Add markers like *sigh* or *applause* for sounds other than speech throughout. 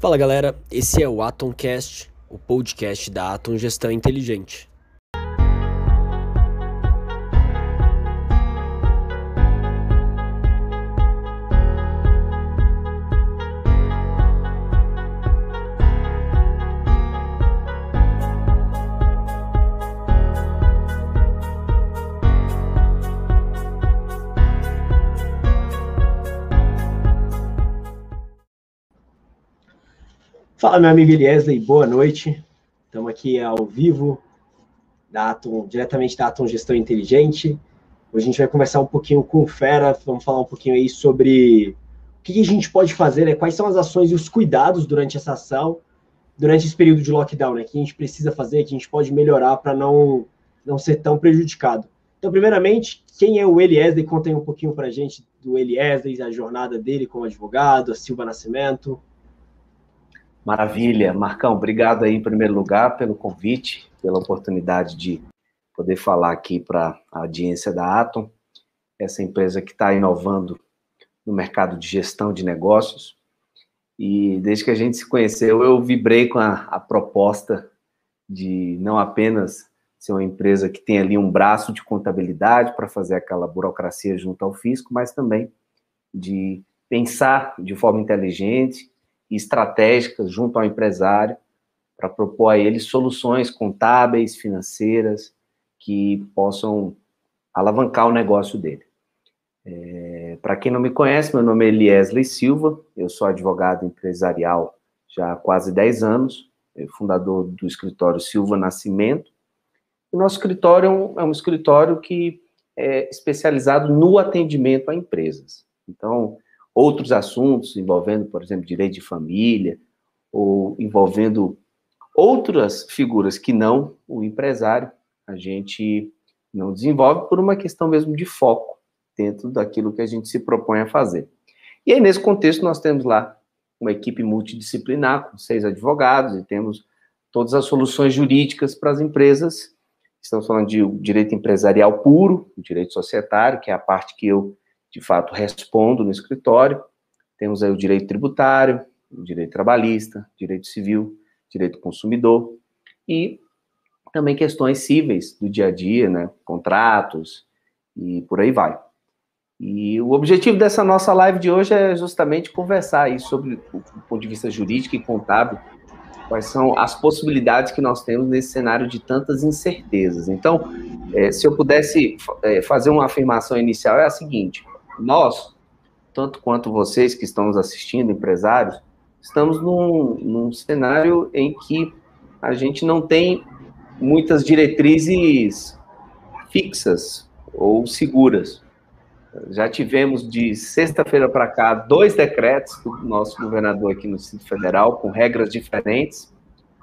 Fala galera, esse é o Atomcast, o podcast da Atom Gestão Inteligente. Fala, meu amigo Eliesley, boa noite. Estamos aqui ao vivo, da Atom, diretamente da Atom Gestão Inteligente. Hoje a gente vai conversar um pouquinho com o Fera, vamos falar um pouquinho aí sobre o que a gente pode fazer, né? quais são as ações e os cuidados durante essa ação, durante esse período de lockdown, né? que a gente precisa fazer, que a gente pode melhorar para não, não ser tão prejudicado. Então, primeiramente, quem é o Eliesley? Conta aí um pouquinho para a gente do Eliesley, a jornada dele como advogado, a Silva Nascimento. Maravilha, Marcão, obrigado aí em primeiro lugar pelo convite, pela oportunidade de poder falar aqui para a audiência da Atom, essa empresa que está inovando no mercado de gestão de negócios. E desde que a gente se conheceu, eu vibrei com a, a proposta de não apenas ser uma empresa que tem ali um braço de contabilidade para fazer aquela burocracia junto ao fisco, mas também de pensar de forma inteligente e estratégicas junto ao empresário para propor a ele soluções contábeis, financeiras, que possam alavancar o negócio dele. É, para quem não me conhece, meu nome é Eliesley Silva, eu sou advogado empresarial já há quase 10 anos, fundador do escritório Silva Nascimento. O nosso escritório é um, é um escritório que é especializado no atendimento a empresas. Então, outros assuntos envolvendo, por exemplo, direito de família, ou envolvendo outras figuras que não o empresário, a gente não desenvolve por uma questão mesmo de foco dentro daquilo que a gente se propõe a fazer. E aí, nesse contexto, nós temos lá uma equipe multidisciplinar, com seis advogados, e temos todas as soluções jurídicas para as empresas. Estamos falando de direito empresarial puro, direito societário, que é a parte que eu de fato respondo no escritório. Temos aí o direito tributário, o direito trabalhista, direito civil, direito consumidor e também questões cíveis do dia a dia, né, contratos e por aí vai. E o objetivo dessa nossa live de hoje é justamente conversar aí sobre o ponto de vista jurídico e contábil, quais são as possibilidades que nós temos nesse cenário de tantas incertezas. Então, é, se eu pudesse é, fazer uma afirmação inicial, é a seguinte: nós, tanto quanto vocês que estão nos assistindo, empresários, estamos num, num cenário em que a gente não tem muitas diretrizes fixas ou seguras. Já tivemos de sexta-feira para cá dois decretos do nosso governador aqui no Distrito Federal, com regras diferentes.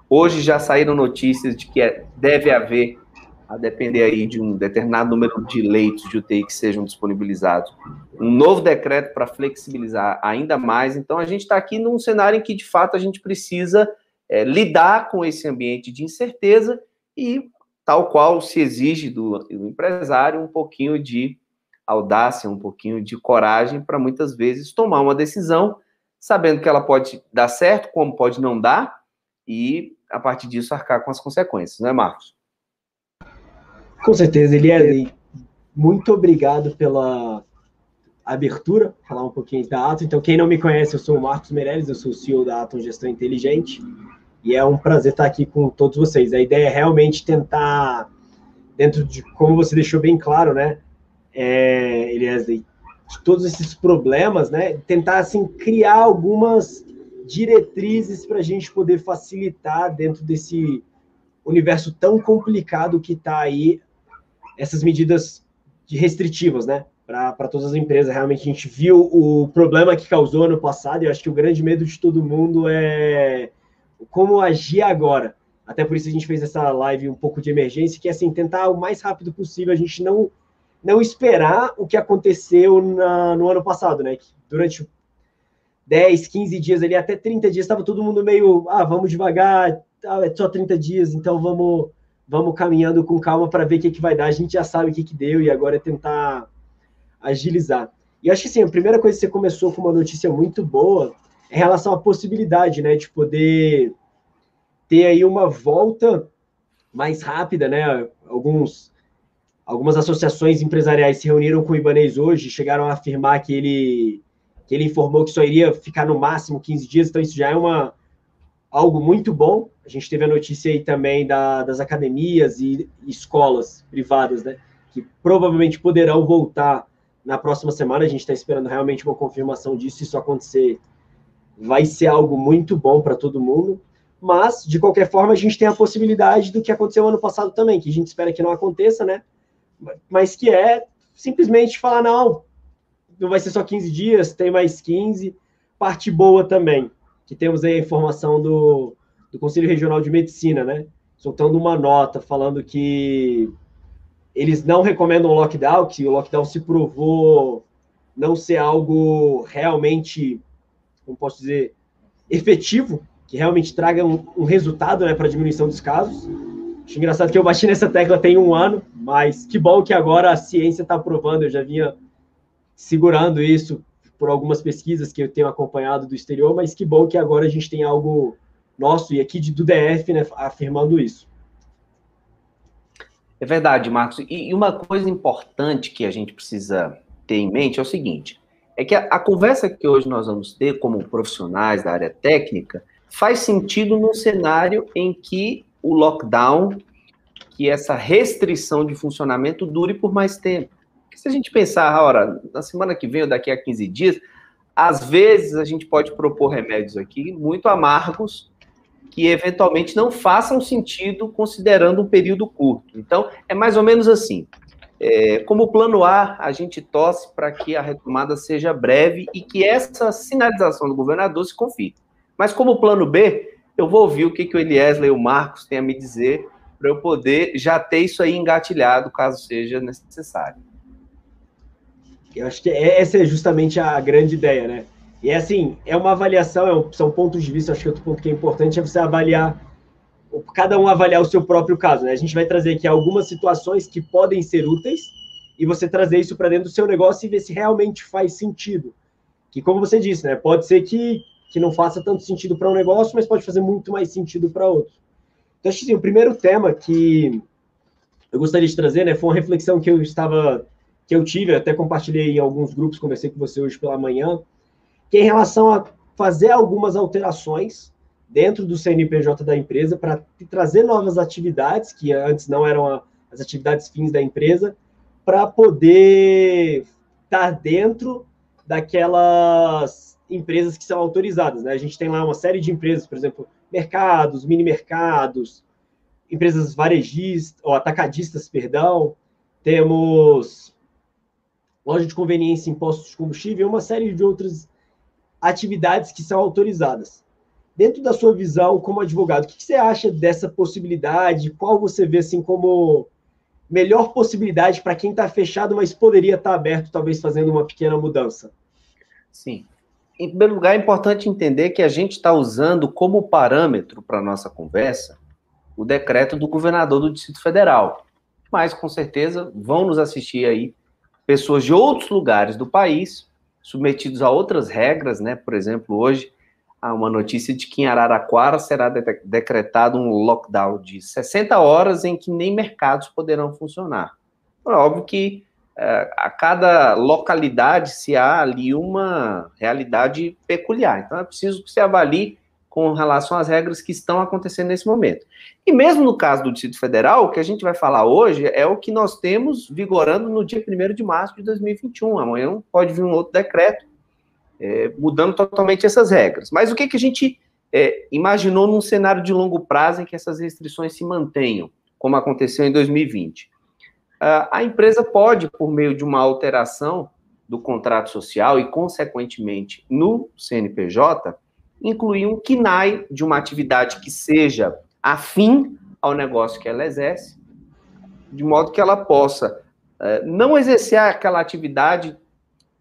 Hoje já saíram notícias de que é, deve haver a depender aí de um determinado número de leitos de UTI que sejam disponibilizados, um novo decreto para flexibilizar ainda mais. Então, a gente está aqui num cenário em que, de fato, a gente precisa é, lidar com esse ambiente de incerteza e, tal qual se exige do, do empresário, um pouquinho de audácia, um pouquinho de coragem para muitas vezes tomar uma decisão, sabendo que ela pode dar certo, como pode não dar, e a partir disso arcar com as consequências, não é, Marcos? Com certeza, Eliane, muito obrigado pela abertura, falar um pouquinho da Atom. Então, quem não me conhece, eu sou o Marcos Meirelles, eu sou o CEO da Atom Gestão Inteligente, e é um prazer estar aqui com todos vocês. A ideia é realmente tentar, dentro de como você deixou bem claro, né, é, Eliane, de todos esses problemas, né, tentar, assim, criar algumas diretrizes para a gente poder facilitar dentro desse universo tão complicado que está aí essas medidas restritivas, né? Para todas as empresas. Realmente a gente viu o problema que causou ano passado, e eu acho que o grande medo de todo mundo é como agir agora. Até por isso a gente fez essa live um pouco de emergência, que é assim, tentar o mais rápido possível a gente não não esperar o que aconteceu na, no ano passado, né? Que durante 10, 15 dias ali, até 30 dias, estava todo mundo meio, ah, vamos devagar, ah, é só 30 dias, então vamos vamos caminhando com calma para ver o que, que vai dar. A gente já sabe o que, que deu e agora é tentar agilizar. E acho que sim, a primeira coisa que você começou com uma notícia muito boa em relação à possibilidade, né, de poder ter aí uma volta mais rápida, né? Alguns, algumas associações empresariais se reuniram com o Ibanez hoje, chegaram a afirmar que ele, que ele informou que só iria ficar no máximo 15 dias, então isso já é uma, algo muito bom. A gente teve a notícia aí também da, das academias e escolas privadas, né? Que provavelmente poderão voltar na próxima semana. A gente está esperando realmente uma confirmação disso. Se isso acontecer, vai ser algo muito bom para todo mundo. Mas, de qualquer forma, a gente tem a possibilidade do que aconteceu ano passado também, que a gente espera que não aconteça, né? Mas que é simplesmente falar, não, não vai ser só 15 dias, tem mais 15. Parte boa também, que temos aí a informação do, do Conselho Regional de Medicina, né? Soltando uma nota falando que eles não recomendam o lockdown, que o lockdown se provou não ser algo realmente, como posso dizer, efetivo que realmente traga um, um resultado né, para a diminuição dos casos. Acho engraçado que eu bati nessa tecla tem um ano, mas que bom que agora a ciência está provando. Eu já vinha segurando isso por algumas pesquisas que eu tenho acompanhado do exterior, mas que bom que agora a gente tem algo nosso e aqui do DF né, afirmando isso. É verdade, Marcos. E uma coisa importante que a gente precisa ter em mente é o seguinte: é que a, a conversa que hoje nós vamos ter como profissionais da área técnica faz sentido num cenário em que o lockdown, que essa restrição de funcionamento dure por mais tempo. Porque se a gente pensar, ora, na semana que vem ou daqui a 15 dias, às vezes a gente pode propor remédios aqui muito amargos que eventualmente não façam sentido considerando um período curto. Então, é mais ou menos assim. É, como plano A, a gente torce para que a retomada seja breve e que essa sinalização do governador se confirme. Mas como plano B, eu vou ouvir o que, que o Eliezer e o Marcos têm a me dizer para eu poder já ter isso aí engatilhado, caso seja necessário. Eu acho que essa é justamente a grande ideia, né? E é assim, é uma avaliação, é são pontos de vista, acho que outro ponto que é importante é você avaliar, cada um avaliar o seu próprio caso, né? A gente vai trazer aqui algumas situações que podem ser úteis e você trazer isso para dentro do seu negócio e ver se realmente faz sentido. Que, como você disse, né? Pode ser que que não faça tanto sentido para um negócio, mas pode fazer muito mais sentido para outro. Então, acho que assim, o primeiro tema que eu gostaria de trazer, né, foi uma reflexão que eu estava, que eu tive, até compartilhei em alguns grupos, conversei com você hoje pela manhã, que é em relação a fazer algumas alterações dentro do CNPJ da empresa para trazer novas atividades que antes não eram as atividades fins da empresa, para poder estar dentro daquelas empresas que são autorizadas. Né? A gente tem lá uma série de empresas, por exemplo, mercados, mini mercados, empresas varejistas, ou atacadistas, perdão, temos loja de conveniência, impostos de combustível, uma série de outras atividades que são autorizadas. Dentro da sua visão como advogado, o que você acha dessa possibilidade? Qual você vê assim como melhor possibilidade para quem está fechado, mas poderia estar tá aberto, talvez fazendo uma pequena mudança? Sim. Em primeiro lugar, é importante entender que a gente está usando como parâmetro para nossa conversa o decreto do governador do Distrito Federal. Mas, com certeza, vão nos assistir aí pessoas de outros lugares do país, submetidos a outras regras, né? Por exemplo, hoje há uma notícia de que em Araraquara será de decretado um lockdown de 60 horas em que nem mercados poderão funcionar. É óbvio que é, a cada localidade se há ali uma realidade peculiar. Então é preciso que se avalie com relação às regras que estão acontecendo nesse momento. E mesmo no caso do Distrito Federal, o que a gente vai falar hoje é o que nós temos vigorando no dia 1 de março de 2021. Amanhã pode vir um outro decreto é, mudando totalmente essas regras. Mas o que, que a gente é, imaginou num cenário de longo prazo em que essas restrições se mantenham, como aconteceu em 2020? Ah, a empresa pode, por meio de uma alteração do contrato social e, consequentemente, no CNPJ, incluir um KINAI de uma atividade que seja afim ao negócio que ela exerce, de modo que ela possa eh, não exercer aquela atividade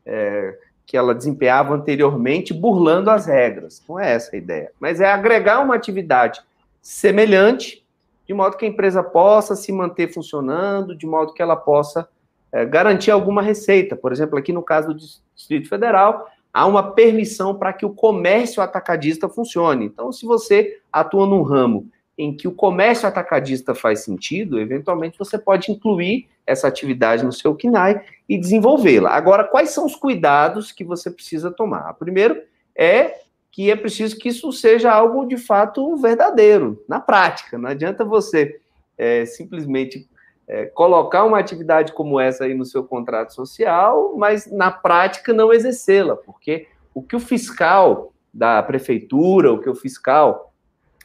eh, que ela desempenhava anteriormente, burlando as regras. Não é essa a ideia. Mas é agregar uma atividade semelhante de modo que a empresa possa se manter funcionando, de modo que ela possa é, garantir alguma receita. Por exemplo, aqui no caso do Distrito Federal, há uma permissão para que o comércio atacadista funcione. Então, se você atua num ramo em que o comércio atacadista faz sentido, eventualmente você pode incluir essa atividade no seu KNAI e desenvolvê-la. Agora, quais são os cuidados que você precisa tomar? Primeiro é que é preciso que isso seja algo de fato verdadeiro, na prática. Não adianta você é, simplesmente é, colocar uma atividade como essa aí no seu contrato social, mas na prática não exercê-la, porque o que o fiscal da prefeitura, o que o fiscal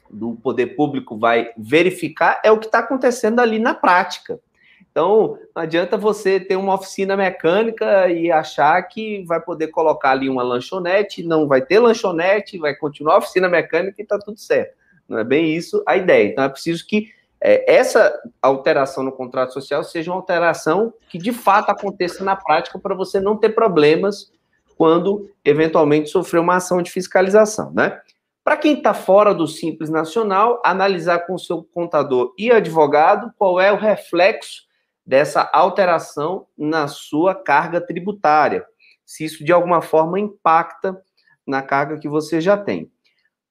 do poder público vai verificar é o que está acontecendo ali na prática. Então, não adianta você ter uma oficina mecânica e achar que vai poder colocar ali uma lanchonete, não vai ter lanchonete, vai continuar a oficina mecânica e está tudo certo. Não é bem isso a ideia. Então, é preciso que é, essa alteração no contrato social seja uma alteração que de fato aconteça na prática para você não ter problemas quando eventualmente sofrer uma ação de fiscalização, né? Para quem está fora do Simples Nacional, analisar com seu contador e advogado qual é o reflexo dessa alteração na sua carga tributária, se isso de alguma forma impacta na carga que você já tem.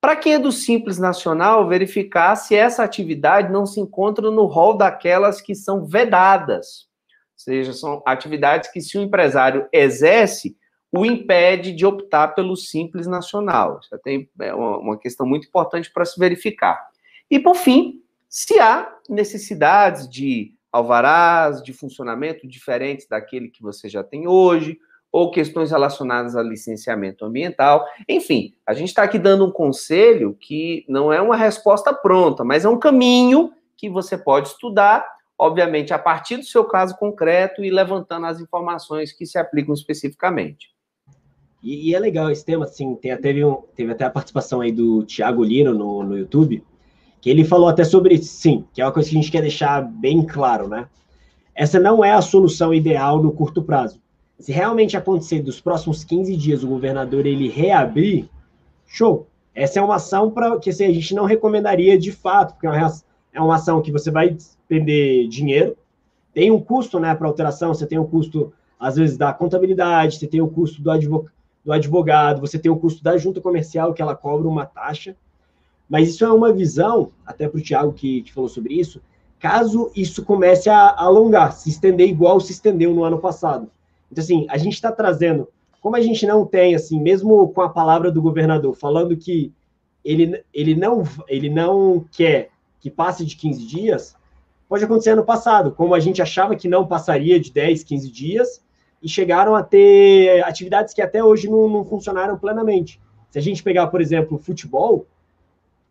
Para quem é do Simples Nacional, verificar se essa atividade não se encontra no rol daquelas que são vedadas. Ou seja, são atividades que, se o empresário exerce, o impede de optar pelo Simples Nacional. Isso tem é uma questão muito importante para se verificar. E, por fim, se há necessidades de alvarás de funcionamento diferentes daquele que você já tem hoje, ou questões relacionadas a licenciamento ambiental. Enfim, a gente está aqui dando um conselho que não é uma resposta pronta, mas é um caminho que você pode estudar, obviamente, a partir do seu caso concreto e levantando as informações que se aplicam especificamente. E, e, é legal esse tema, assim, tem, teve, um, teve até a participação aí do Tiago Lino no, no YouTube, que ele falou até sobre, sim, que é uma coisa que a gente quer deixar bem claro, né? Essa não é a solução ideal no curto prazo. Se realmente acontecer dos próximos 15 dias o governador ele reabrir, show. Essa é uma ação para que assim, a gente não recomendaria de fato, porque é uma, é uma ação que você vai despender dinheiro, tem um custo né, para alteração, você tem o um custo, às vezes, da contabilidade, você tem o um custo do advogado, do advogado, você tem o custo da junta comercial, que ela cobra uma taxa. Mas isso é uma visão, até para o Tiago que, que, falou sobre isso, caso isso comece a, alongar, se estender igual se estendeu no ano passado. Então, assim, a gente está trazendo, como a gente não tem, assim, mesmo com a palavra do governador falando que ele, ele, não, ele não quer que passe de 15 dias, pode acontecer ano passado, como a gente achava que não passaria de 10, 15 dias, e chegaram a ter atividades que até hoje não, não funcionaram plenamente. Se a gente pegar, por exemplo, o futebol,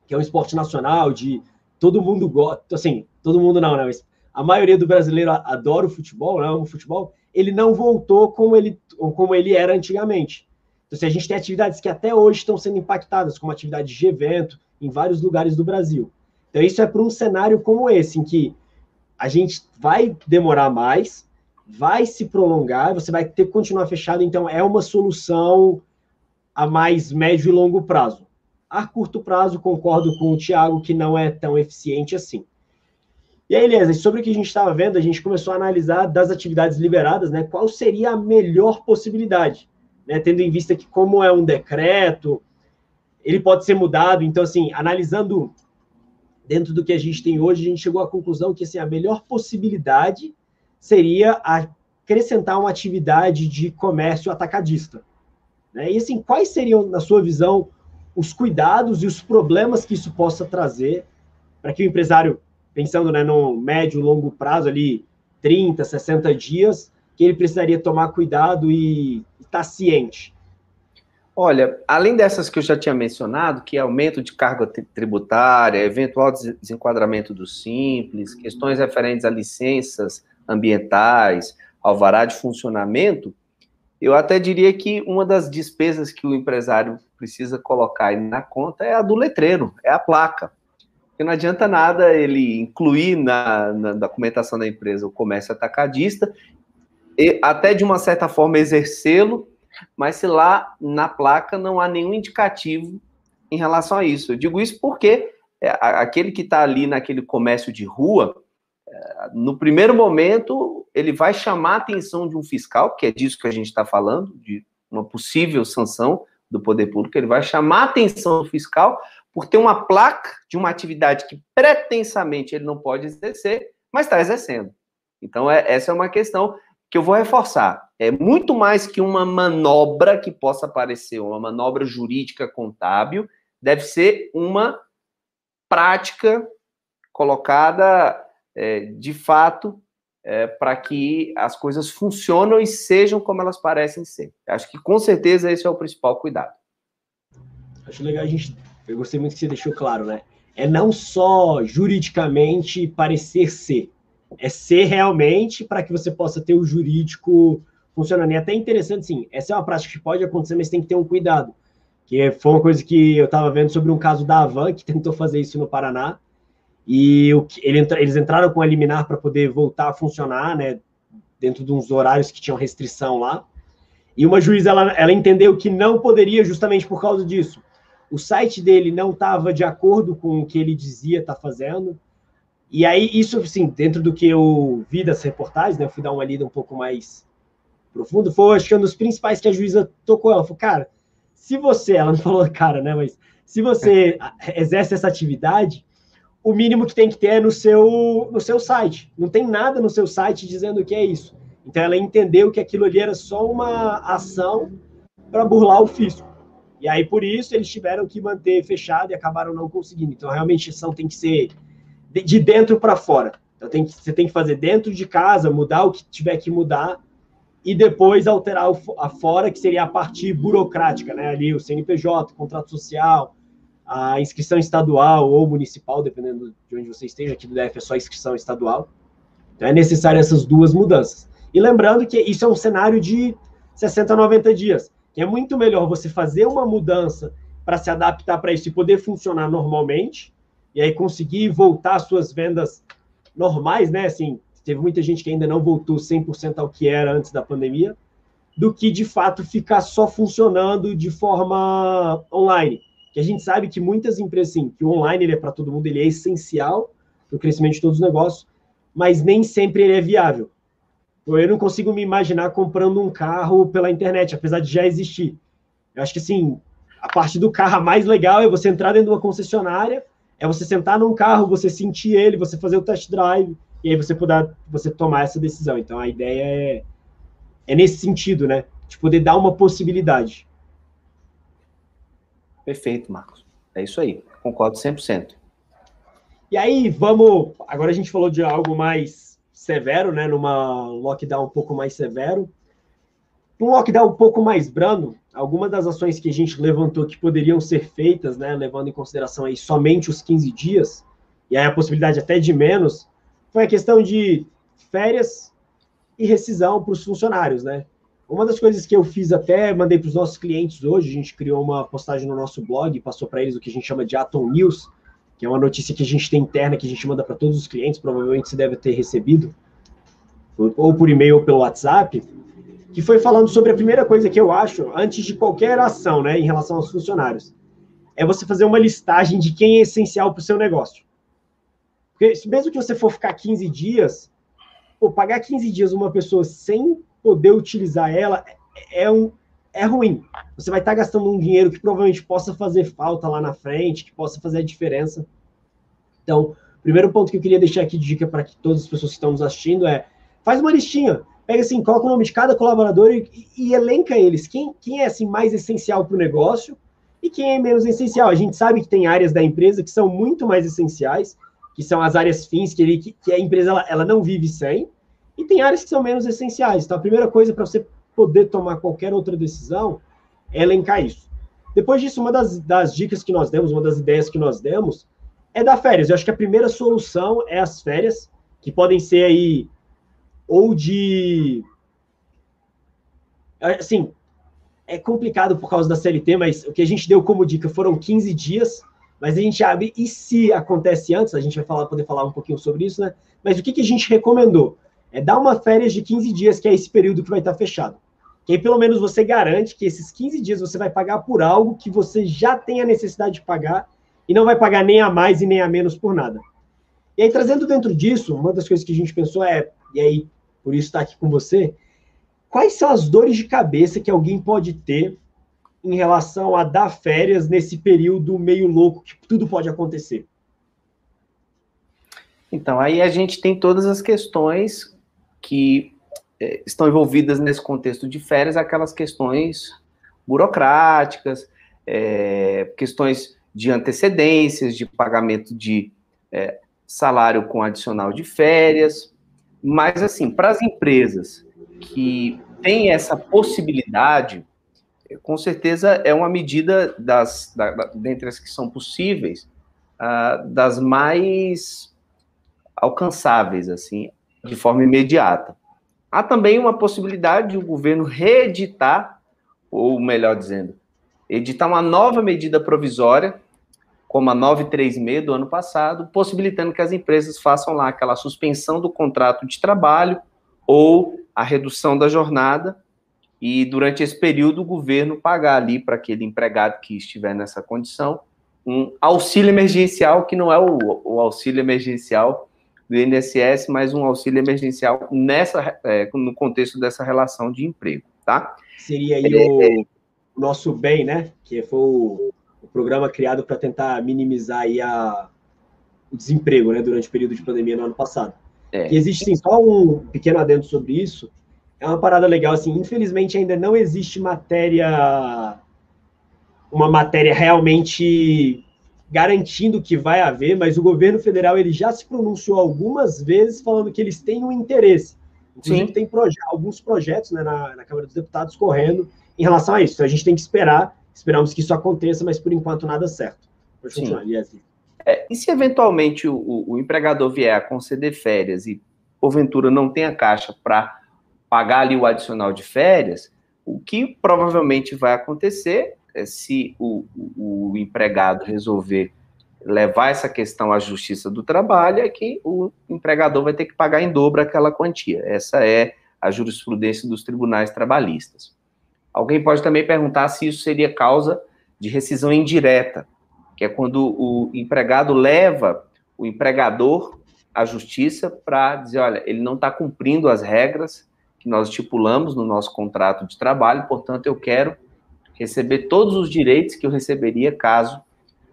que é um esporte nacional, de todo mundo gosta, assim, todo mundo não, né? Mas a maioria do brasileiro adora o futebol, né? ama o futebol, ele não voltou como ele, como ele era antigamente. Então, se a gente tem atividades que até hoje estão sendo impactadas, como atividades de evento, em vários lugares do Brasil. Então, isso é para um cenário como esse, em que a gente vai demorar mais, vai se prolongar, você vai ter que continuar fechado, então é uma solução a mais médio e longo prazo. A curto prazo, concordo com o Tiago que não é tão eficiente assim. E aí, Elias, sobre o que a gente estava vendo, a gente começou a analisar das atividades liberadas, né, qual seria a melhor possibilidade, né, tendo em vista que como é um decreto, ele pode ser mudado, então, assim, analisando dentro do que a gente tem hoje, a gente chegou à conclusão que, assim, a melhor possibilidade seria acrescentar uma atividade de comércio atacadista. Né? E, assim, quais seriam, na sua visão, os cuidados e os problemas que isso possa trazer para que o empresário pensando né, no médio, longo prazo, ali 30, 60 dias, que ele precisaria tomar cuidado e estar tá ciente? Olha, além dessas que eu já tinha mencionado, que é aumento de carga tributária, eventual desenquadramento do simples, questões referentes a licenças ambientais, alvará de funcionamento, eu até diria que uma das despesas que o empresário precisa colocar na conta é a do letreiro, é a placa. Porque não adianta nada ele incluir na, na documentação da empresa o comércio atacadista, e até de uma certa forma exercê-lo, mas se lá na placa não há nenhum indicativo em relação a isso. Eu digo isso porque é, aquele que está ali naquele comércio de rua, é, no primeiro momento, ele vai chamar a atenção de um fiscal, que é disso que a gente está falando, de uma possível sanção do poder público, ele vai chamar a atenção do fiscal por ter uma placa de uma atividade que pretensamente ele não pode exercer, mas está exercendo. Então, é, essa é uma questão que eu vou reforçar. É muito mais que uma manobra que possa parecer uma manobra jurídica contábil, deve ser uma prática colocada é, de fato é, para que as coisas funcionem e sejam como elas parecem ser. Acho que com certeza esse é o principal cuidado. Acho legal a gente. Eu gostei muito que você deixou claro, né? É não só juridicamente parecer ser, é ser realmente para que você possa ter o jurídico funcionando. E é até interessante, sim, essa é uma prática que pode acontecer, mas tem que ter um cuidado. Que foi uma coisa que eu estava vendo sobre um caso da Avan, que tentou fazer isso no Paraná, e o, ele, eles entraram com a liminar para poder voltar a funcionar, né, dentro de uns horários que tinham restrição lá. E uma juíza, ela, ela entendeu que não poderia justamente por causa disso. O site dele não estava de acordo com o que ele dizia estar tá fazendo, e aí, isso, assim, dentro do que eu vi das reportagens, né, eu fui dar uma lida um pouco mais profundo, foi, acho que um dos principais que a juíza tocou. Ela falou, cara, se você, ela não falou cara, né, mas se você *laughs* exerce essa atividade, o mínimo que tem que ter é no seu, no seu site. Não tem nada no seu site dizendo que é isso. Então, ela entendeu que aquilo ali era só uma ação para burlar o fisco. E aí, por isso, eles tiveram que manter fechado e acabaram não conseguindo. Então, realmente, a ação tem que ser de dentro para fora. Então tem que, você tem que fazer dentro de casa, mudar o que tiver que mudar e depois alterar o, a fora, que seria a parte burocrática, né? Ali o CNPJ, o contrato social, a inscrição estadual ou municipal, dependendo de onde você esteja. Aqui do DF é só inscrição estadual. Então é necessário essas duas mudanças. E lembrando que isso é um cenário de 60 a 90 dias, é muito melhor você fazer uma mudança para se adaptar para isso e poder funcionar normalmente, e aí conseguir voltar às suas vendas normais, né? Assim, teve muita gente que ainda não voltou 100% ao que era antes da pandemia, do que de fato ficar só funcionando de forma online. Que a gente sabe que muitas empresas, sim, que o online ele é para todo mundo, ele é essencial para o crescimento de todos os negócios, mas nem sempre ele é viável. Eu não consigo me imaginar comprando um carro pela internet, apesar de já existir. Eu acho que, assim, a parte do carro mais legal é você entrar dentro de uma concessionária, é você sentar num carro, você sentir ele, você fazer o test drive, e aí você poder você tomar essa decisão. Então a ideia é, é nesse sentido, né? De poder dar uma possibilidade. Perfeito, Marcos. É isso aí. Concordo 100%. E aí, vamos. Agora a gente falou de algo mais severo, né? Numa lockdown um pouco mais severo. Um lockdown um pouco mais brando, algumas das ações que a gente levantou que poderiam ser feitas, né, levando em consideração aí somente os 15 dias, e aí a possibilidade até de menos, foi a questão de férias e rescisão para os funcionários, né? Uma das coisas que eu fiz até, mandei para os nossos clientes hoje, a gente criou uma postagem no nosso blog, passou para eles o que a gente chama de Atom News, que é uma notícia que a gente tem interna, que a gente manda para todos os clientes, provavelmente você deve ter recebido, ou por e-mail ou pelo WhatsApp, que foi falando sobre a primeira coisa que eu acho, antes de qualquer ação, né, em relação aos funcionários, é você fazer uma listagem de quem é essencial para o seu negócio. Porque mesmo que você for ficar 15 dias, ou pagar 15 dias uma pessoa sem poder utilizar ela é, é, um, é ruim. Você vai estar gastando um dinheiro que provavelmente possa fazer falta lá na frente, que possa fazer a diferença. Então, o primeiro ponto que eu queria deixar aqui de dica para que todas as pessoas que estão nos assistindo é faz uma listinha pega assim, coloca o nome de cada colaborador e, e elenca eles. Quem, quem é assim mais essencial para o negócio e quem é menos essencial. A gente sabe que tem áreas da empresa que são muito mais essenciais, que são as áreas fins, que, ele, que, que a empresa ela, ela não vive sem, e tem áreas que são menos essenciais. Então, a primeira coisa para você poder tomar qualquer outra decisão é elencar isso. Depois disso, uma das, das dicas que nós demos, uma das ideias que nós demos, é dar férias. Eu acho que a primeira solução é as férias, que podem ser aí ou de. Assim, é complicado por causa da CLT, mas o que a gente deu como dica foram 15 dias, mas a gente abre, e se acontece antes, a gente vai falar, poder falar um pouquinho sobre isso, né? Mas o que, que a gente recomendou? É dar uma férias de 15 dias, que é esse período que vai estar fechado. Que aí pelo menos você garante que esses 15 dias você vai pagar por algo que você já tem a necessidade de pagar e não vai pagar nem a mais e nem a menos por nada. E aí, trazendo dentro disso, uma das coisas que a gente pensou é, e aí por isso estar aqui com você, quais são as dores de cabeça que alguém pode ter em relação a dar férias nesse período meio louco que tudo pode acontecer? Então, aí a gente tem todas as questões que estão envolvidas nesse contexto de férias, aquelas questões burocráticas, é, questões de antecedências, de pagamento de é, salário com adicional de férias. Mas, assim, para as empresas que têm essa possibilidade, com certeza é uma medida das, da, da, dentre as que são possíveis, das mais alcançáveis, assim, de forma imediata. Há também uma possibilidade de o governo reeditar, ou melhor dizendo, editar uma nova medida provisória, como a 936 do ano passado, possibilitando que as empresas façam lá aquela suspensão do contrato de trabalho ou a redução da jornada, e durante esse período o governo pagar ali para aquele empregado que estiver nessa condição um auxílio emergencial, que não é o, o auxílio emergencial do INSS, mas um auxílio emergencial nessa, é, no contexto dessa relação de emprego, tá? Seria aí é, o, o nosso bem, né? Que foi o, o programa criado para tentar minimizar aí a, o desemprego, né? Durante o período de pandemia no ano passado. É. E existe sim, só um pequeno adendo sobre isso. É uma parada legal, assim, infelizmente ainda não existe matéria, uma matéria realmente garantindo que vai haver, mas o governo federal ele já se pronunciou algumas vezes falando que eles têm um interesse. Inclusive, Sim. tem proje alguns projetos né, na, na, Câmara dos Deputados correndo em relação a isso. Então, a gente tem que esperar, esperamos que isso aconteça, mas por enquanto nada certo. Pode continuar, É, e se eventualmente o, o, empregador vier a conceder férias e, porventura, não tenha caixa para pagar ali o adicional de férias, o que provavelmente vai acontecer se o, o, o, empregado resolver levar essa questão à justiça do trabalho, é que o empregador vai ter que pagar em dobro aquela quantia. Essa é a jurisprudência dos tribunais trabalhistas. Alguém pode também perguntar se isso seria causa de rescisão indireta, que é quando o empregado leva o empregador à justiça para dizer, olha, ele não está cumprindo as regras que nós estipulamos no nosso contrato de trabalho, portanto, eu quero receber todos os direitos que eu receberia caso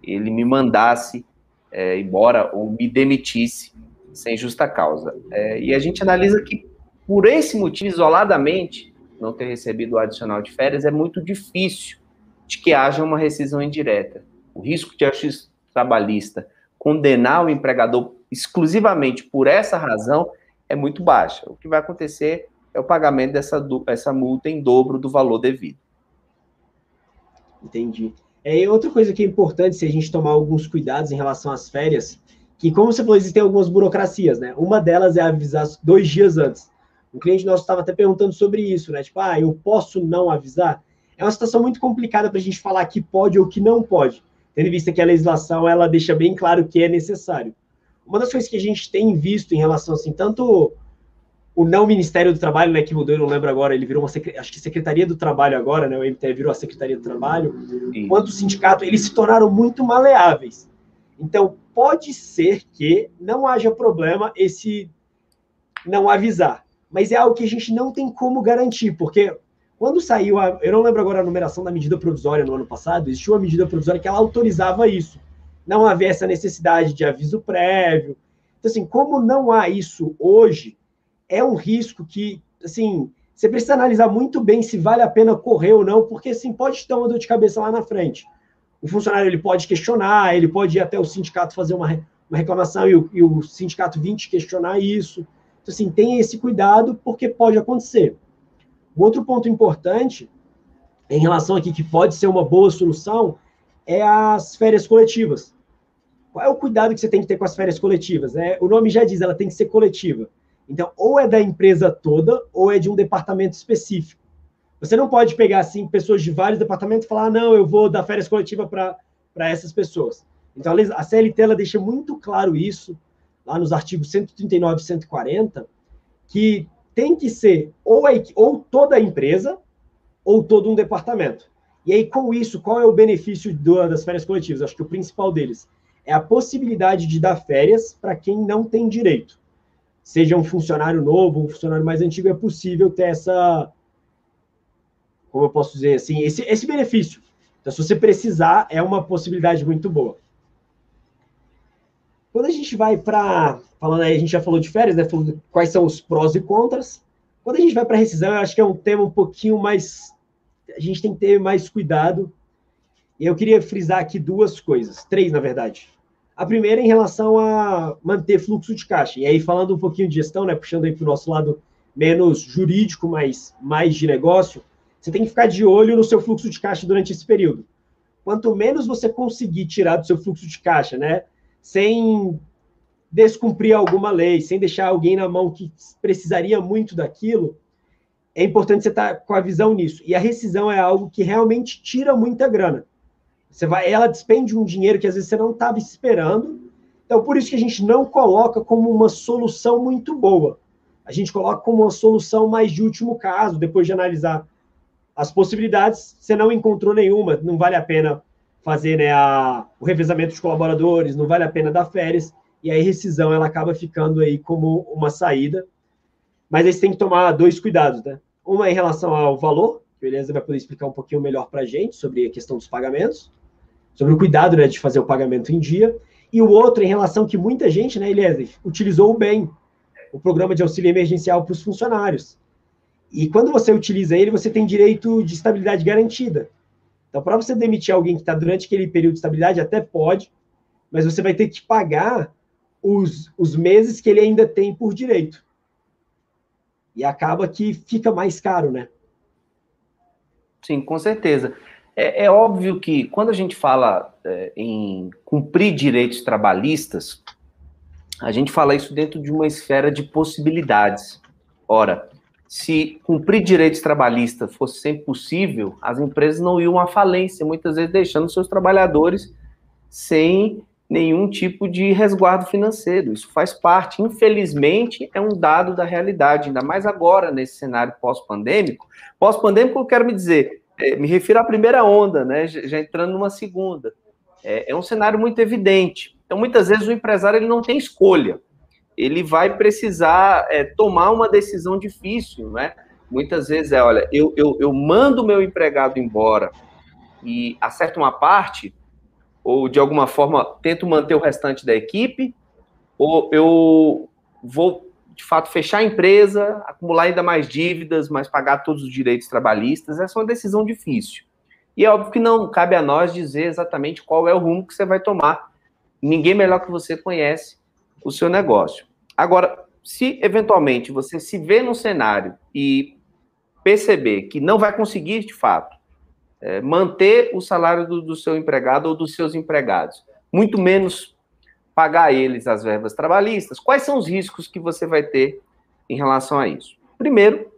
ele me mandasse é, embora ou me demitisse sem justa causa. É, e a gente analisa que, por esse motivo, isoladamente, não ter recebido o adicional de férias é muito difícil de que haja uma rescisão indireta. O risco de justiça trabalhista condenar o empregador exclusivamente por essa razão é muito baixa. O que vai acontecer é o pagamento dessa essa multa em dobro do valor devido. Entendi. É, outra coisa que é importante se a gente tomar alguns cuidados em relação às férias, que como você falou, existem algumas burocracias, né? Uma delas é avisar dois dias antes. Um cliente nosso estava até perguntando sobre isso, né? Tipo, ah, eu posso não avisar? É uma situação muito complicada para a gente falar que pode ou que não pode, tendo em vista que a legislação ela deixa bem claro que é necessário. Uma das coisas que a gente tem visto em relação assim, tanto o não Ministério do Trabalho, né, que mudou, eu não lembro agora, ele virou uma, acho que Secretaria do Trabalho agora, né, o MTE virou a Secretaria do Trabalho, Sim. quanto o sindicato, eles se tornaram muito maleáveis. Então, pode ser que não haja problema esse não avisar, mas é algo que a gente não tem como garantir, porque quando saiu, a, eu não lembro agora a numeração da medida provisória no ano passado, existiu uma medida provisória que ela autorizava isso, não havia essa necessidade de aviso prévio. Então, assim, como não há isso hoje, é um risco que, assim, você precisa analisar muito bem se vale a pena correr ou não, porque, assim, pode te dar uma dor de cabeça lá na frente. O funcionário, ele pode questionar, ele pode ir até o sindicato fazer uma, uma reclamação e o, e o sindicato vir te questionar isso. Então, assim, tenha esse cuidado, porque pode acontecer. Um outro ponto importante, em relação aqui, que pode ser uma boa solução, é as férias coletivas. Qual é o cuidado que você tem que ter com as férias coletivas? É, o nome já diz, ela tem que ser coletiva. Então, ou é da empresa toda, ou é de um departamento específico. Você não pode pegar, assim, pessoas de vários departamentos e falar, ah, não, eu vou dar férias coletiva para essas pessoas. Então, a CLT, ela deixa muito claro isso, lá nos artigos 139 e 140, que tem que ser ou, a, ou toda a empresa, ou todo um departamento. E aí, com isso, qual é o benefício do, das férias coletivas? Acho que o principal deles é a possibilidade de dar férias para quem não tem direito seja um funcionário novo, um funcionário mais antigo, é possível ter essa como eu posso dizer assim, esse, esse benefício. Então, se você precisar, é uma possibilidade muito boa. Quando a gente vai para. Falando aí, a gente já falou de férias, né? Falando quais são os prós e contras. Quando a gente vai para rescisão, eu acho que é um tema um pouquinho mais. A gente tem que ter mais cuidado. E eu queria frisar aqui duas coisas, três, na verdade. A primeira em relação a manter fluxo de caixa. E aí, falando um pouquinho de gestão, né? Puxando aí para o nosso lado menos jurídico, mas mais de negócio, você tem que ficar de olho no seu fluxo de caixa durante esse período. Quanto menos você conseguir tirar do seu fluxo de caixa, né? Sem descumprir alguma lei, sem deixar alguém na mão que precisaria muito daquilo, é importante você estar com a visão nisso. E a rescisão é algo que realmente tira muita grana. Você vai, ela despende um dinheiro que às vezes você não estava esperando. Então, por isso que a gente não coloca como uma solução muito boa. A gente coloca como uma solução mais de último caso, depois de analisar as possibilidades, você não encontrou nenhuma, não vale a pena fazer né, a, o revezamento de colaboradores, não vale a pena dar férias, e aí rescisão ela acaba ficando aí como uma saída. Mas aí você tem que tomar dois cuidados, né? Uma em relação ao valor, beleza? Vai poder explicar um pouquinho melhor para a gente sobre a questão dos pagamentos, sobre o cuidado né, de fazer o pagamento em dia, e o outro em relação que muita gente, né, Eliezer, utilizou bem o programa de auxílio emergencial para os funcionários. E quando você utiliza ele, você tem direito de estabilidade garantida. Então, para você demitir alguém que está durante aquele período de estabilidade, até pode, mas você vai ter que pagar os, os meses que ele ainda tem por direito. E acaba que fica mais caro, né? Sim, com certeza. É, é óbvio que quando a gente fala é, em cumprir direitos trabalhistas, a gente fala isso dentro de uma esfera de possibilidades. Ora, se cumprir direitos trabalhistas fosse sempre possível, as empresas não iam à falência, muitas vezes deixando seus trabalhadores sem nenhum tipo de resguardo financeiro. Isso faz parte, infelizmente, é um dado da realidade, ainda mais agora nesse cenário pós-pandêmico. Pós-pandêmico, eu quero me dizer, é, me refiro à primeira onda, né, já entrando numa segunda. É, é um cenário muito evidente. Então, muitas vezes, o empresário ele não tem escolha. Ele vai precisar é, tomar uma decisão difícil, né? Muitas vezes é, olha, eu, eu, eu mando meu empregado embora e acerto uma parte, ou de alguma forma tento manter o restante da equipe, ou eu vou de fato fechar a empresa, acumular ainda mais dívidas, mas pagar todos os direitos trabalhistas, essa é uma decisão difícil. E é óbvio que não cabe a nós dizer exatamente qual é o rumo que você vai tomar ninguém melhor que você conhece o seu negócio. Agora, se eventualmente você se vê num cenário e perceber que não vai conseguir, de fato, é, manter o salário do, do seu empregado ou dos seus empregados, muito menos pagar eles as verbas trabalhistas, quais são os riscos que você vai ter em relação a isso? Primeiro,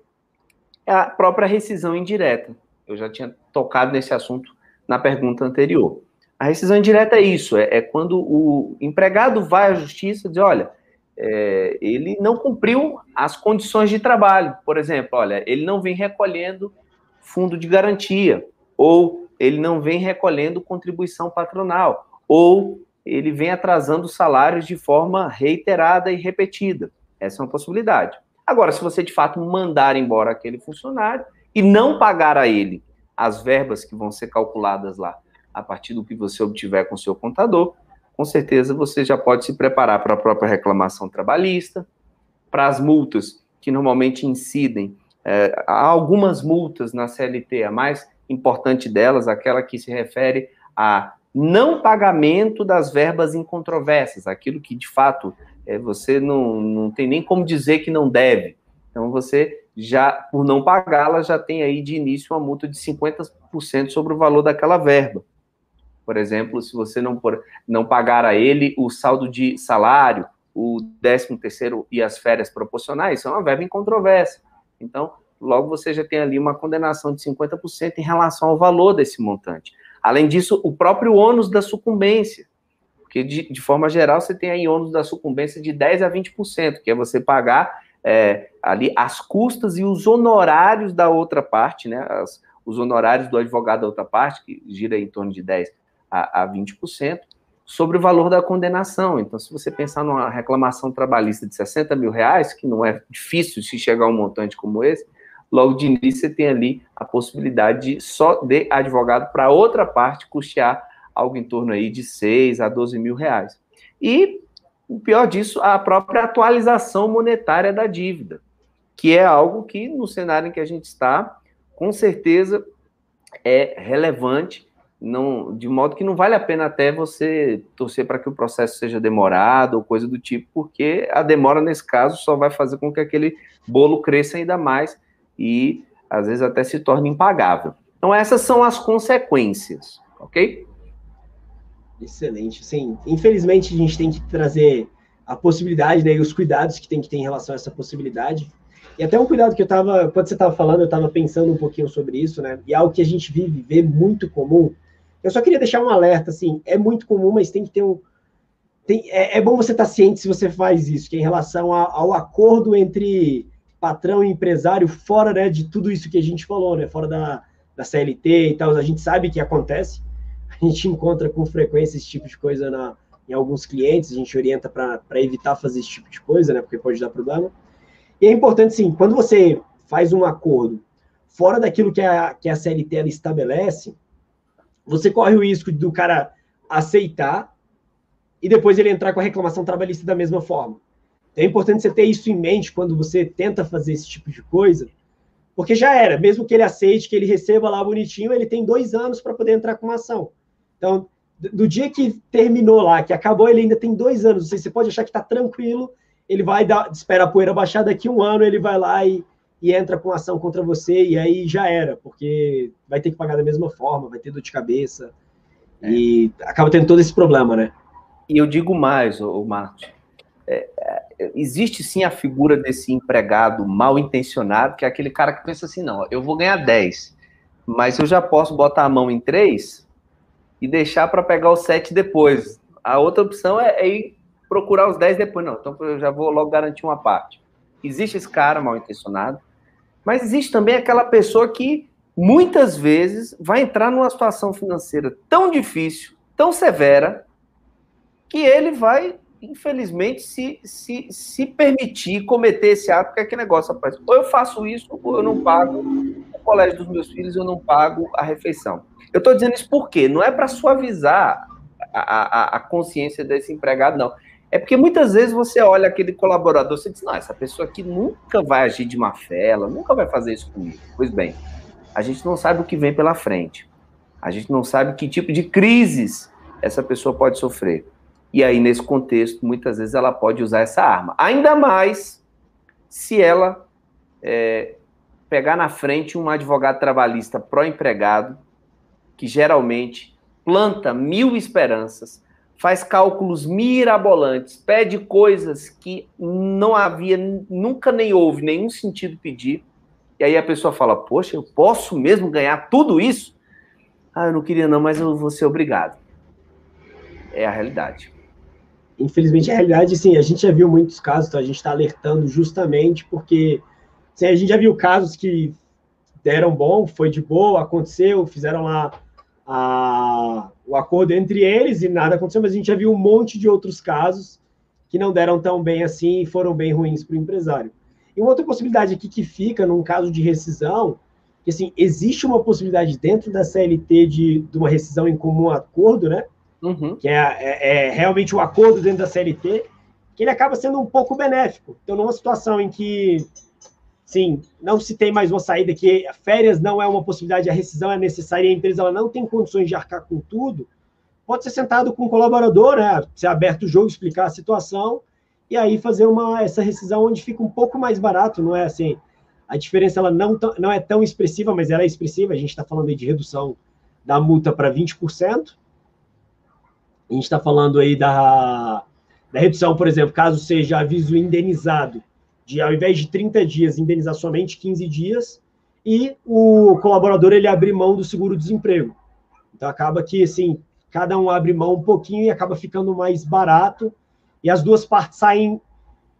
é a própria rescisão indireta. Eu já tinha tocado nesse assunto na pergunta anterior. A rescisão indireta é isso, é, é quando o empregado vai à justiça e diz, olha, é, ele não cumpriu as condições de trabalho. Por exemplo, olha, ele não vem recolhendo fundo de garantia, ou ele não vem recolhendo contribuição patronal, ou ele vem atrasando salários de forma reiterada e repetida. Essa é uma possibilidade. Agora, se você de fato mandar embora aquele funcionário e não pagar a ele as verbas que vão ser calculadas lá a partir do que você obtiver com seu contador, com certeza você já pode se preparar para a própria reclamação trabalhista, para as multas que normalmente incidem. É, há algumas multas na CLT, a mais importante delas, aquela que se refere a não pagamento das verbas incontroversas, aquilo que de fato é, você não, não tem nem como dizer que não deve. Então você já, por não pagá-la, já tem aí de início uma multa de 50% sobre o valor daquela verba. Por exemplo, se você não, por, não pagar a ele o saldo de salário, o 13 terceiro e as férias proporcionais, isso é uma verba incontroversa. Então, logo você já tem ali uma condenação de 50% em relação ao valor desse montante. Além disso, o próprio ônus da sucumbência, porque de, de forma geral você tem aí ônus da sucumbência de 10 a 20%, que é você pagar é, ali as custas e os honorários da outra parte, né? As, os honorários do advogado da outra parte, que gira em torno de 10 a, a 20%, sobre o valor da condenação. Então, se você pensar numa reclamação trabalhista de 60 mil reais, que não é difícil se chegar a um montante como esse, logo de início você tem ali a possibilidade de só de advogado para outra parte custear algo em torno aí de 6 a 12 mil reais. E o pior disso, a própria atualização monetária da dívida, que é algo que no cenário em que a gente está, com certeza é relevante, não, de modo que não vale a pena até você torcer para que o processo seja demorado ou coisa do tipo, porque a demora nesse caso só vai fazer com que aquele bolo cresça ainda mais e às vezes até se torne impagável. Então essas são as consequências, ok? Excelente. Sim, infelizmente a gente tem que trazer a possibilidade, né, e os cuidados que tem que ter em relação a essa possibilidade. E até um cuidado que eu estava, quando você estava falando, eu estava pensando um pouquinho sobre isso, né? E algo que a gente vive, vê muito comum. Eu só queria deixar um alerta, assim, é muito comum, mas tem que ter um. Tem, é, é bom você estar tá ciente se você faz isso, que é em relação a, ao acordo entre patrão e empresário, fora né, de tudo isso que a gente falou, né? Fora da, da CLT e tal, a gente sabe que acontece a gente encontra com frequência esse tipo de coisa na, em alguns clientes, a gente orienta para evitar fazer esse tipo de coisa, né? Porque pode dar problema. E é importante, sim, quando você faz um acordo fora daquilo que a, que a CLT ela estabelece, você corre o risco do cara aceitar e depois ele entrar com a reclamação trabalhista da mesma forma. Então é importante você ter isso em mente quando você tenta fazer esse tipo de coisa, porque já era, mesmo que ele aceite, que ele receba lá bonitinho, ele tem dois anos para poder entrar com uma ação. Então, do dia que terminou lá, que acabou, ele ainda tem dois anos. Você pode achar que está tranquilo, ele vai dar, espera a poeira baixar daqui um ano, ele vai lá e, e entra com ação contra você, e aí já era, porque vai ter que pagar da mesma forma, vai ter dor de cabeça, é. e acaba tendo todo esse problema, né? E eu digo mais, o Marcos, é, é, existe sim a figura desse empregado mal intencionado, que é aquele cara que pensa assim, não, eu vou ganhar 10, mas eu já posso botar a mão em 3, e deixar para pegar os 7 depois. A outra opção é, é, ir procurar os 10 depois. Não, então eu já vou logo garantir uma parte. Existe esse cara mal intencionado, mas existe também aquela pessoa que muitas vezes vai entrar numa situação financeira tão difícil, tão severa, que ele vai, infelizmente, se, se, se permitir cometer esse ato, porque é que negócio, rapaz. Ou eu faço isso, ou eu não pago o colégio dos meus filhos, eu não pago a refeição. Eu estou dizendo isso porque não é para suavizar a, a, a, consciência desse empregado, não. É porque muitas vezes você olha aquele colaborador e diz, não, essa pessoa aqui nunca vai agir de má fé, ela nunca vai fazer isso comigo. Pois bem, a gente não sabe o que vem pela frente. A gente não sabe que tipo de crises essa pessoa pode sofrer. E aí, nesse contexto, muitas vezes ela pode usar essa arma. Ainda mais se ela é, pegar na frente um advogado trabalhista pró-empregado que geralmente planta mil esperanças, faz cálculos mirabolantes, pede coisas que não havia, nunca nem houve nenhum sentido pedir, e aí a pessoa fala: Poxa, eu posso mesmo ganhar tudo isso? Ah, eu não queria não, mas eu vou ser obrigado. É a realidade. Infelizmente, a realidade, sim, a gente já viu muitos casos, então a gente está alertando justamente porque a gente já viu casos que deram bom, foi de boa, aconteceu, fizeram lá a, o acordo entre eles e nada aconteceu, mas a gente já viu um monte de outros casos que não deram tão bem assim e foram bem ruins para o empresário. E uma outra possibilidade aqui que fica num caso de rescisão, que assim, existe uma possibilidade dentro da CLT de, de uma rescisão em comum acordo, né? Uhum. Que é, é, é realmente o um acordo dentro da CLT, que ele acaba sendo um pouco benéfico. Então, numa situação em que sim, não se tem mais uma saída, que férias não é uma possibilidade, a rescisão é necessária a empresa ela não tem condições de arcar com tudo, pode ser sentado com o colaborador, né, ser aberto o jogo, explicar a situação e aí fazer uma essa rescisão onde fica um pouco mais barato, não é assim, a diferença ela não, não é tão expressiva, mas ela é expressiva, a gente está falando aí de redução da multa para 20%, a gente está falando aí da, da redução, por exemplo, caso seja aviso indenizado, de ao invés de 30 dias, indenizar somente 15 dias, e o colaborador ele abre mão do seguro-desemprego. Então acaba que assim, cada um abre mão um pouquinho e acaba ficando mais barato, e as duas partes saem,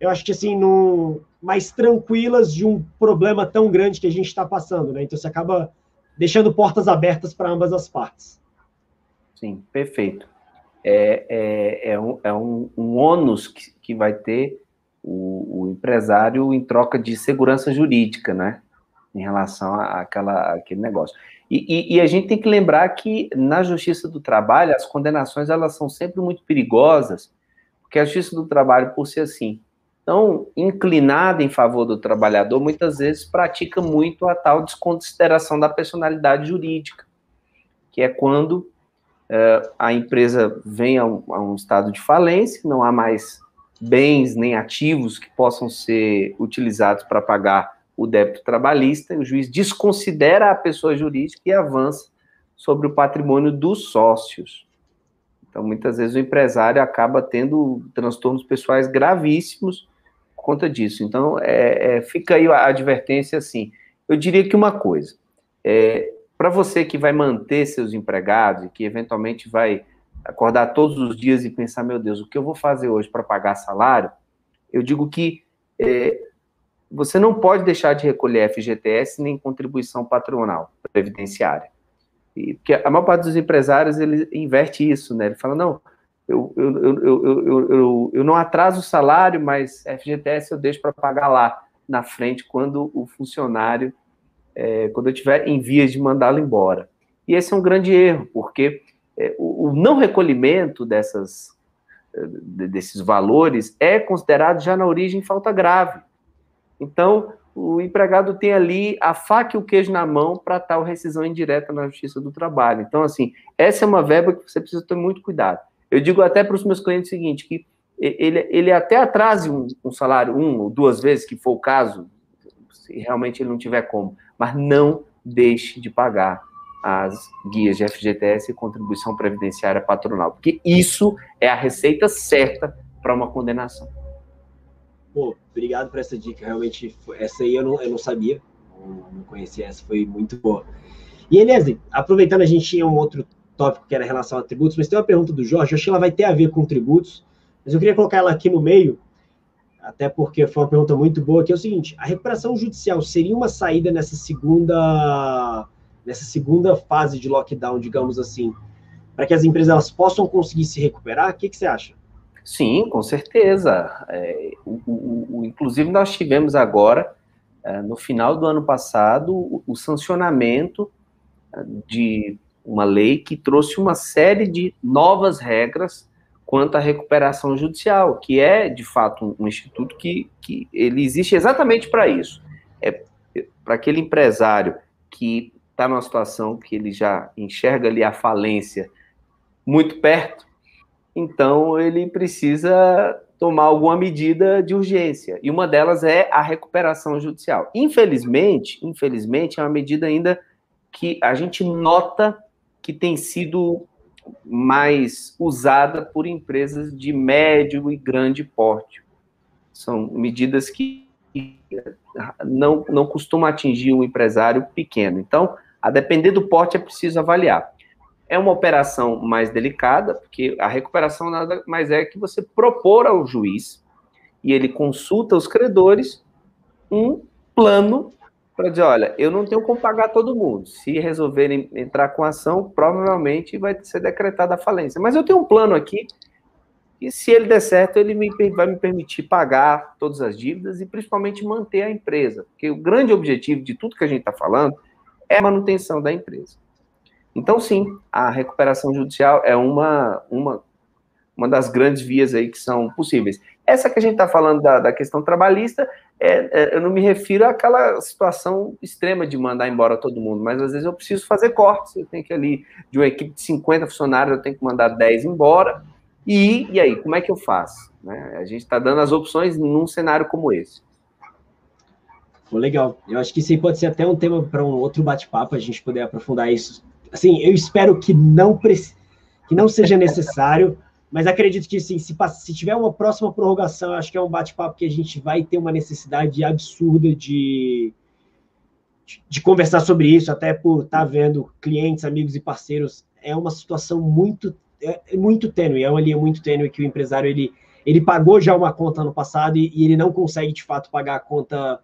eu acho que assim, no, mais tranquilas de um problema tão grande que a gente está passando, né? Então você acaba deixando portas abertas para ambas as partes. Sim, perfeito. É, é, é, um, é um, um ônus que, que vai ter o, o, empresário em troca de segurança jurídica, né? em relação àquela, àquele negócio. E, e, e, a gente tem que lembrar que na Justiça do Trabalho as condenações elas são sempre muito perigosas, porque a Justiça do Trabalho, por ser assim, tão inclinada em favor do trabalhador, muitas vezes pratica muito a tal desconsideração da personalidade jurídica, que é quando uh, a empresa vem a um, a um estado de falência, não há mais bens nem ativos que possam ser utilizados para pagar o débito trabalhista, e o juiz desconsidera a pessoa jurídica e avança sobre o patrimônio dos sócios. Então, muitas vezes o empresário acaba tendo transtornos pessoais gravíssimos por conta disso. Então, é, é, fica aí a advertência assim. Eu diria que uma coisa, é, para você que vai manter seus empregados e que eventualmente vai acordar todos os dias e pensar, meu Deus, o que eu vou fazer hoje para pagar salário? Eu digo que é, você não pode deixar de recolher FGTS nem contribuição patronal previdenciária. E, porque a maior parte dos empresários, ele inverte isso, né? Ele fala, não, eu, eu, eu, eu, eu, não atraso o salário, mas FGTS eu deixo para pagar lá na frente quando o funcionário é, quando eu estiver em vias de mandá-lo embora. E esse é um grande erro, porque é, o, o, não recolhimento dessas, é, desses valores é considerado já na origem falta grave. Então, o empregado tem ali a faca e o queijo na mão para tal rescisão indireta na Justiça do Trabalho. Então, assim, essa é uma verba que você precisa ter muito cuidado. Eu digo até para os meus clientes o seguinte, que ele, ele até atrase um, um salário, um ou duas vezes, que for o caso, se realmente ele não tiver como, mas não deixe de pagar as guias de FGTS e contribuição previdenciária patronal, porque isso é a receita certa para uma condenação. Pô, obrigado por essa dica, realmente, essa aí eu não, eu não sabia, não conhecia essa, foi muito boa. E Eliezer, aproveitando, a gente tinha um outro tópico que era em relação a tributos, mas tem uma pergunta do Jorge, acho que ela vai ter a ver com tributos, mas eu queria colocar ela aqui no meio, até porque foi uma pergunta muito boa, que é o seguinte: a recuperação judicial seria uma saída nessa segunda nessa segunda fase de lockdown, digamos assim, para que as empresas elas possam conseguir se recuperar? O que, que você acha? Sim, com certeza. É, o, o, o, inclusive, nós tivemos agora, é, no final do ano passado, o, o sancionamento é, de uma lei que trouxe uma série de novas regras quanto à recuperação judicial, que é, de fato, um, instituto que, que ele existe exatamente para isso. É para aquele empresário que está numa situação que ele já enxerga ali a falência muito perto, então ele precisa tomar alguma medida de urgência. E uma delas é a recuperação judicial. Infelizmente, infelizmente é uma medida ainda que a gente nota que tem sido mais usada por empresas de médio e grande porte. São medidas que não, não costumam atingir o empresário pequeno. Então, a depender do porte, é preciso avaliar. É uma operação mais delicada, porque a recuperação nada mais é que você propor ao juiz, e ele consulta os credores, um plano para dizer, olha, eu não tenho como pagar todo mundo. Se resolverem entrar com ação, provavelmente vai ser decretada a falência. Mas eu tenho um plano aqui e se ele der certo, ele me, vai me permitir pagar todas as dívidas e principalmente manter a empresa. Porque o grande objetivo de tudo que a gente está falando é a manutenção da empresa. Então, sim, a recuperação judicial é uma, uma, uma das grandes vias aí que são possíveis. Essa que a gente está falando da, da, questão trabalhista, é, é, eu não me refiro àquela situação extrema de mandar embora todo mundo, mas às vezes eu preciso fazer cortes, eu tenho que ali, de uma equipe de 50 funcionários, eu tenho que mandar 10 embora, e, e aí, como é que eu faço? Né? A gente está dando as opções num cenário como esse. legal. Eu acho que isso aí pode ser até um tema para um outro bate-papo, a gente poder aprofundar isso. Assim, eu espero que não, que não seja necessário, mas acredito que sim, se, se tiver uma próxima prorrogação, acho que é um bate-papo que a gente vai ter uma necessidade absurda de, de, de conversar sobre isso, até por estar tá vendo clientes, amigos e parceiros. É uma situação muito, é, é muito tênue, é uma linha muito tênue que o empresário ele, ele pagou já uma conta ano passado e, e ele não consegue de fato pagar a conta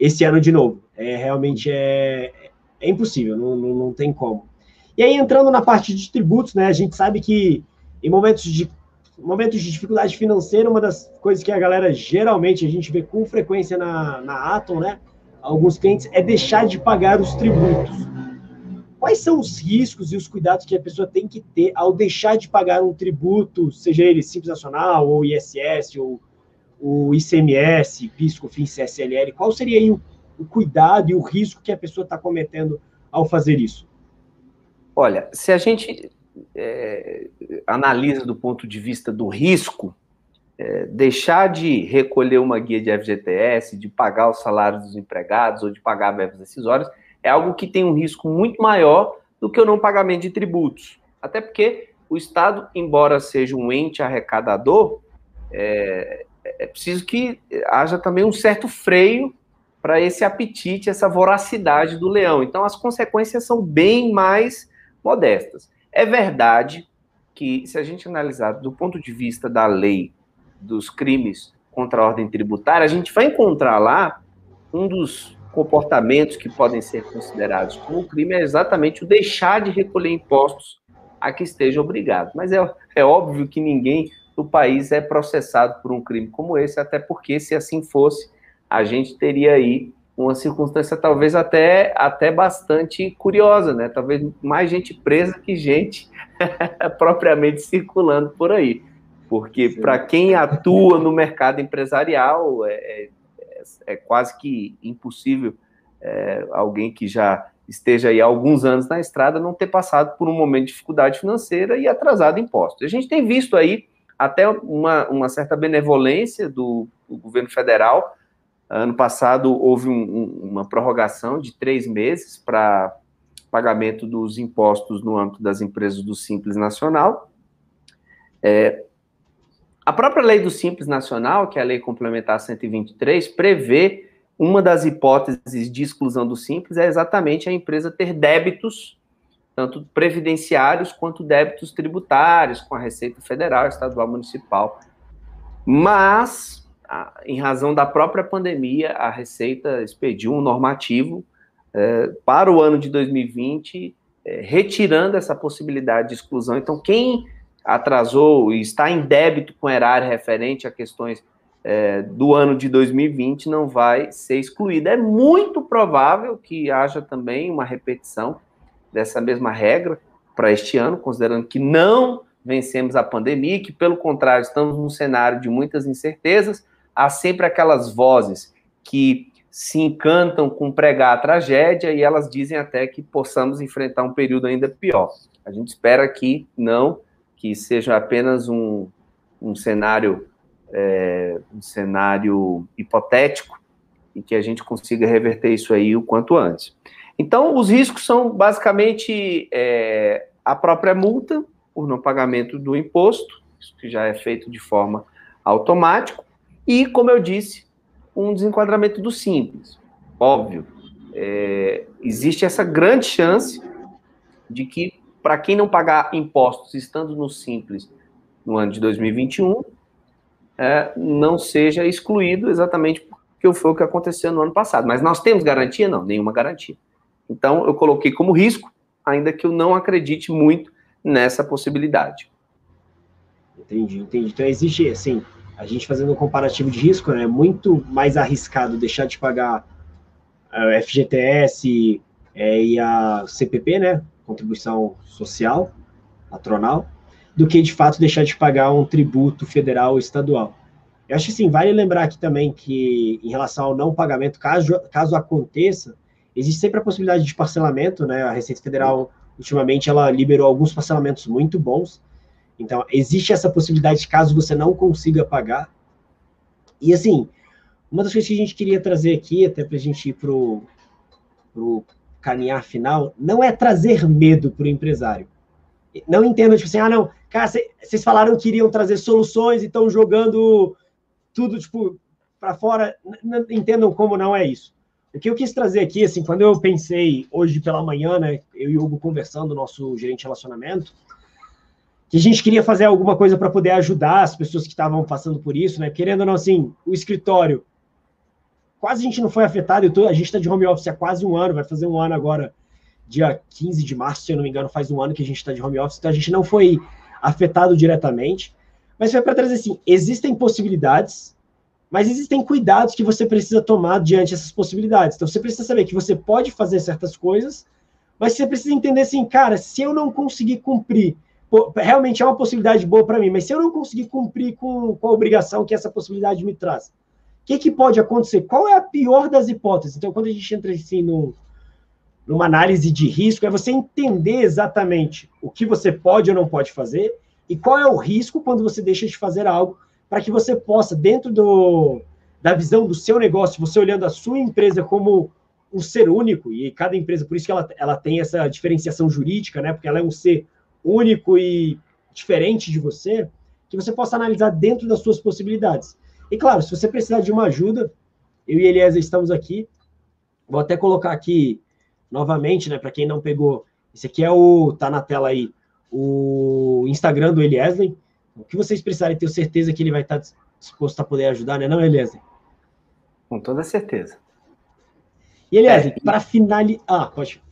esse ano de novo. É realmente é, é impossível, não, não, não tem como. E aí entrando na parte de tributos, né? A gente sabe que em momentos de momentos de dificuldade financeira, uma das coisas que a galera geralmente a gente vê com frequência na, na Atom, né? alguns clientes é deixar de pagar os tributos. Quais são os riscos e os cuidados que a pessoa tem que ter ao deixar de pagar um tributo, seja ele Simples Nacional, ou ISS, ou o ICMS, PIS, COFINS, CSLL? Qual seria aí o, o cuidado e o risco que a pessoa está cometendo ao fazer isso? Olha, se a gente é, analisa do ponto de vista do risco, é, deixar de recolher uma guia de FGTS, de pagar os salários dos empregados ou de pagar verbas decisórias, é algo que tem um risco muito maior do que o não pagamento de tributos. Até porque o Estado, embora seja um ente arrecadador, é, é preciso que haja também um certo freio para esse apetite, essa voracidade do leão. Então, as consequências são bem mais modestas. É verdade que, se a gente analisar do ponto de vista da lei dos crimes contra a ordem tributária, a gente vai encontrar lá um dos comportamentos que podem ser considerados como crime é exatamente o deixar de recolher impostos a que esteja obrigado. Mas é, é óbvio que ninguém do país é processado por um crime como esse, até porque, se assim fosse, a gente teria aí uma circunstância talvez até, até bastante curiosa, né? Talvez mais gente presa que gente *laughs* propriamente circulando por aí. Porque para quem atua no mercado empresarial, é, é, é quase que impossível é, alguém que já esteja aí há alguns anos na estrada não ter passado por um momento de dificuldade financeira e atrasado impostos. A gente tem visto aí até uma, uma certa benevolência do, do governo federal Ano passado houve um, um, uma prorrogação de três meses para pagamento dos impostos no âmbito das empresas do Simples Nacional. É, a própria lei do Simples Nacional, que é a lei complementar 123, prevê uma das hipóteses de exclusão do Simples é exatamente a empresa ter débitos, tanto previdenciários quanto débitos tributários, com a Receita Federal, Estadual, Municipal. Mas em razão da própria pandemia, a Receita expediu um normativo é, para o ano de 2020, é, retirando essa possibilidade de exclusão. Então, quem atrasou e está em débito com erário referente a questões é, do ano de 2020 não vai ser excluído. É muito provável que haja também uma repetição dessa mesma regra para este ano, considerando que não vencemos a pandemia, que pelo contrário estamos num cenário de muitas incertezas, há sempre aquelas vozes que se encantam com pregar a tragédia e elas dizem até que possamos enfrentar um período ainda pior. A gente espera que não, que seja apenas um, um cenário é, um cenário hipotético e que a gente consiga reverter isso aí o quanto antes. Então, os riscos são basicamente é, a própria multa por não pagamento do imposto, isso que já é feito de forma automática, e, como eu disse, um desenquadramento do simples. Óbvio, é, existe essa grande chance de que, para quem não pagar impostos estando no simples no ano de 2021, é, não seja excluído exatamente porque foi o que aconteceu no ano passado. Mas nós temos garantia? Não, nenhuma garantia. Então, eu coloquei como risco, ainda que eu não acredite muito nessa possibilidade. Entendi, entendi. Então, existe, assim, a gente fazendo um comparativo de risco, né, é muito mais arriscado deixar de pagar a eh, FGTS é, e a CPP, né, contribuição social patronal, do que de fato deixar de pagar um tributo federal ou estadual. Eu acho que sim, vale lembrar aqui também que em relação ao não pagamento, caso, caso aconteça, existe sempre a possibilidade de parcelamento, né? A Receita Federal ultimamente ela liberou alguns parcelamentos muito bons. Então, existe essa possibilidade caso você não consiga pagar. E, assim, uma das coisas que a gente queria trazer aqui, até para a gente ir para o caminhar final, não é trazer medo para o empresário. Não entenda, tipo assim, ah, não, cara, vocês falaram que iriam trazer soluções e estão jogando tudo, tipo, para fora. Entendam como não é isso. O que eu quis trazer aqui, assim, quando eu pensei hoje pela manhã, né, eu e o Hugo conversando, nosso gerente de relacionamento, que a gente queria fazer alguma coisa para poder ajudar as pessoas que estavam passando por isso, né? Querendo ou não, assim, o escritório, quase a gente não foi afetado, tô, a gente está de home office há quase um ano, vai fazer um ano agora, dia 15 de março, se eu não me engano, faz um ano que a gente está de home office, então a gente não foi afetado diretamente, mas foi para trazer assim, existem possibilidades, Mas existem cuidados que você precisa tomar diante dessas possibilidades. Então, você precisa saber que você pode fazer certas coisas, mas você precisa entender assim, cara, se eu não conseguir cumprir, realmente é uma possibilidade boa para mim, mas se eu não conseguir cumprir com, com a obrigação que essa possibilidade me traz, o que, que pode acontecer? Qual é a pior das hipóteses? Então, quando a gente entra assim no, numa análise de risco, é você entender exatamente o que você pode ou não pode fazer e qual é o risco quando você deixa de fazer algo para que você possa, dentro do, da visão do seu negócio, você olhando a sua empresa como um ser único, e cada empresa, por isso que ela, ela tem essa diferenciação jurídica, né? Porque ela é um ser único e diferente de você, que você possa analisar dentro das suas possibilidades. E claro, se você precisar de uma ajuda, eu e Eliezer estamos aqui. Vou até colocar aqui novamente, né, para quem não pegou. Esse aqui é o tá na tela aí, o Instagram do Eliezer. O que vocês precisarem, tenho certeza que ele vai estar disposto a poder ajudar, né, não, Eliezer? Com toda certeza. E, Eliezer, é, para finalizar... Ah, pode...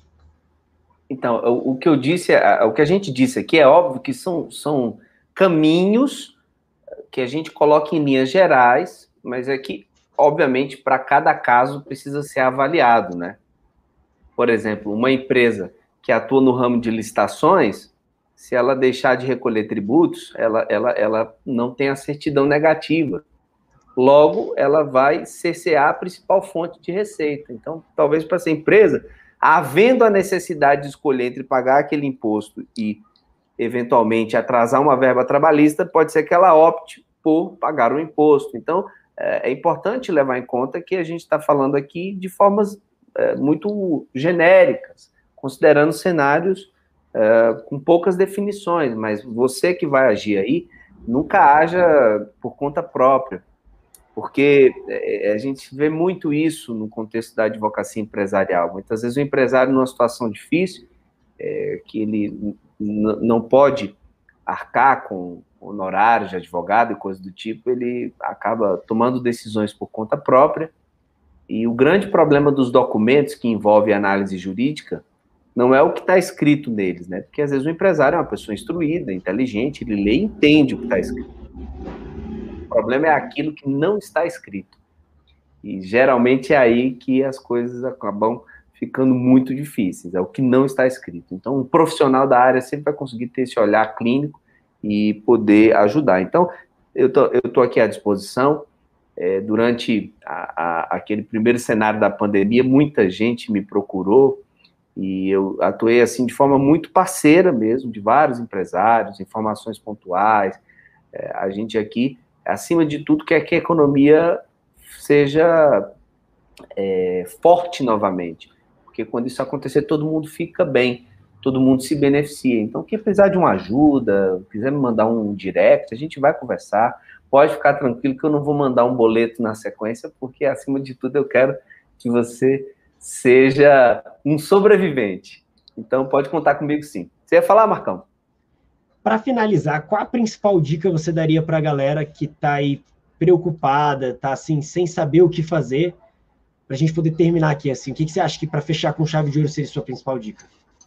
Então, o, que eu disse, o que a gente disse aqui é óbvio que são, são caminhos que a gente coloca em linhas gerais, mas é que, obviamente, para cada caso precisa ser avaliado, né? Por exemplo, uma empresa que atua no ramo de licitações, se ela deixar de recolher tributos, ela, ela, ela não tem a certidão negativa. Logo, ela vai cercear a principal fonte de receita. Então, talvez para essa empresa, havendo a necessidade de escolher entre pagar aquele imposto e, eventualmente, atrasar uma verba trabalhista, pode ser que ela opte por pagar o imposto. Então, é, é importante levar em conta que a gente está falando aqui de formas é, muito genéricas, considerando cenários é, com poucas definições, mas você que vai agir aí, nunca haja por conta própria, porque é, a gente vê muito isso no contexto da advocacia empresarial. Muitas vezes o empresário, numa situação difícil, é, que ele não pode arcar com honorários de advogado e coisas do tipo, ele acaba tomando decisões por conta própria. E o grande problema dos documentos que envolve análise jurídica não é o que está escrito neles, né? Porque às vezes o empresário é uma pessoa instruída, inteligente, ele lê e entende o que está escrito. Problema é aquilo que não está escrito. E geralmente é aí que as coisas acabam ficando muito difíceis, é o que não está escrito. Então, um profissional da área sempre vai conseguir ter esse olhar clínico e poder ajudar. Então, eu tô, eu tô aqui à disposição. É, durante a, a, aquele primeiro cenário da pandemia, muita gente me procurou e eu atuei assim de forma muito parceira mesmo, de vários empresários, informações pontuais. É, a gente aqui, acima de tudo, quer que a economia seja é, forte novamente, porque quando isso acontecer, todo mundo fica bem, todo mundo se beneficia. Então, quem precisar de uma ajuda, quiser me mandar um direct, a gente vai conversar. Pode ficar tranquilo que eu não vou mandar um boleto na sequência, porque acima de tudo eu quero que você seja um sobrevivente. Então, pode contar comigo sim. Você ia falar, Marcão? Para finalizar, qual a principal dica você daria para a galera que está aí preocupada, está assim, sem saber o que fazer, para a gente poder terminar aqui assim? O que, que você acha que para fechar com chave de ouro seria a sua principal dica?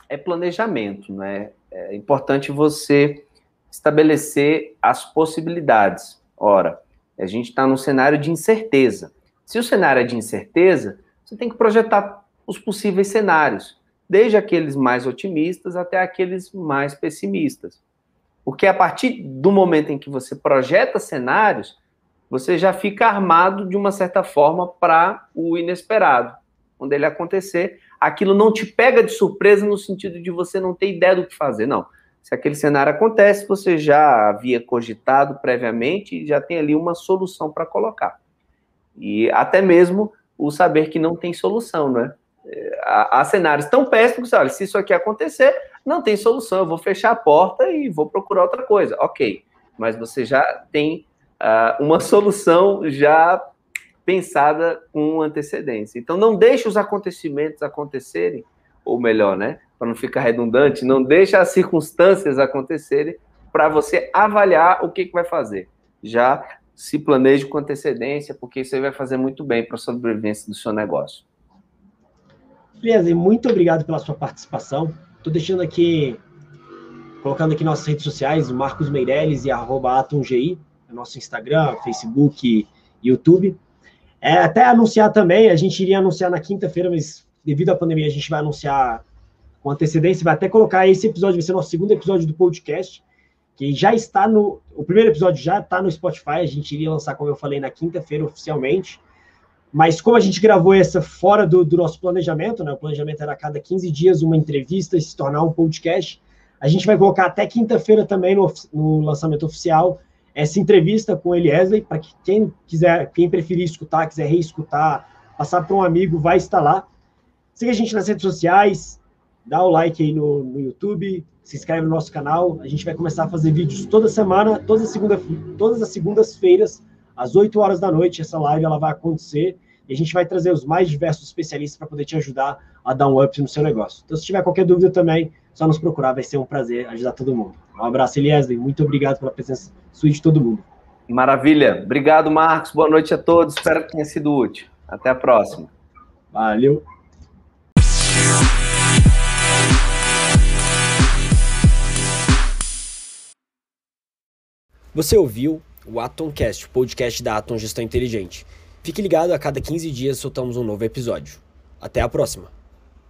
É planejamento, né? É importante você estabelecer as possibilidades. Ora, a gente está num cenário de incerteza. Se o cenário é de incerteza, você tem que projetar os possíveis cenários, desde aqueles mais otimistas até aqueles mais pessimistas. Porque a partir do momento em que você projeta cenários, você já fica armado de uma certa forma para o inesperado. Quando ele acontecer, aquilo não te pega de surpresa no sentido de você não ter ideia do que fazer, não. Se aquele cenário acontece, você já havia cogitado previamente e já tem ali uma solução para colocar. E até mesmo o saber que não tem solução, né? Há, há cenários tão péssimos que, olha, se isso aqui acontecer, não tem solução, eu vou fechar a porta e vou procurar outra coisa. Ok, mas você já tem uh, uma *laughs* solução já pensada com antecedência. Então, não deixe os acontecimentos acontecerem, ou melhor, né? Para não ficar redundante, não deixe as circunstâncias acontecerem para você avaliar o que, que vai fazer. Já se planeje com antecedência, porque isso aí vai fazer muito bem para a sobrevivência do seu negócio. Beleza, muito obrigado pela sua participação. Estou deixando aqui, colocando aqui nossas redes sociais, Marcos Meirelles e arroba AtomGI, é nosso Instagram, Facebook YouTube. É, até anunciar também, a gente iria anunciar na quinta-feira, mas devido à pandemia a gente vai anunciar com antecedência, vai até colocar esse episódio, vai ser nosso segundo episódio do podcast, que já está no. O primeiro episódio já está no Spotify, a gente iria lançar, como eu falei, na quinta-feira oficialmente. Mas como a gente gravou essa fora do, do, nosso planejamento, né? O planejamento era a cada 15 dias uma entrevista se tornar um podcast. A gente vai colocar até quinta-feira também no, no, lançamento oficial essa entrevista com o Eliezer, para que quem quiser, quem preferir escutar, quiser reescutar, passar para um amigo, vai estar lá. Siga a gente nas redes sociais, dá o like aí no, no YouTube, se inscreve no nosso canal. A gente vai começar a fazer vídeos toda semana, toda segunda, todas as segundas-feiras, às 8 horas da noite. Essa live ela vai acontecer e a gente vai trazer os mais diversos especialistas para poder te ajudar a dar um up no seu negócio. Então, se tiver qualquer dúvida também, só nos procurar, vai ser um prazer ajudar todo mundo. Um abraço, Eliezer, muito obrigado pela presença sua de todo mundo. Maravilha. Obrigado, Marcos. Boa noite a todos. Espero que tenha sido útil. Até a próxima. Valeu. Você ouviu o Atomcast, o podcast da Atom Gestão Inteligente. Fique ligado, a cada 15 dias soltamos um novo episódio. Até a próxima!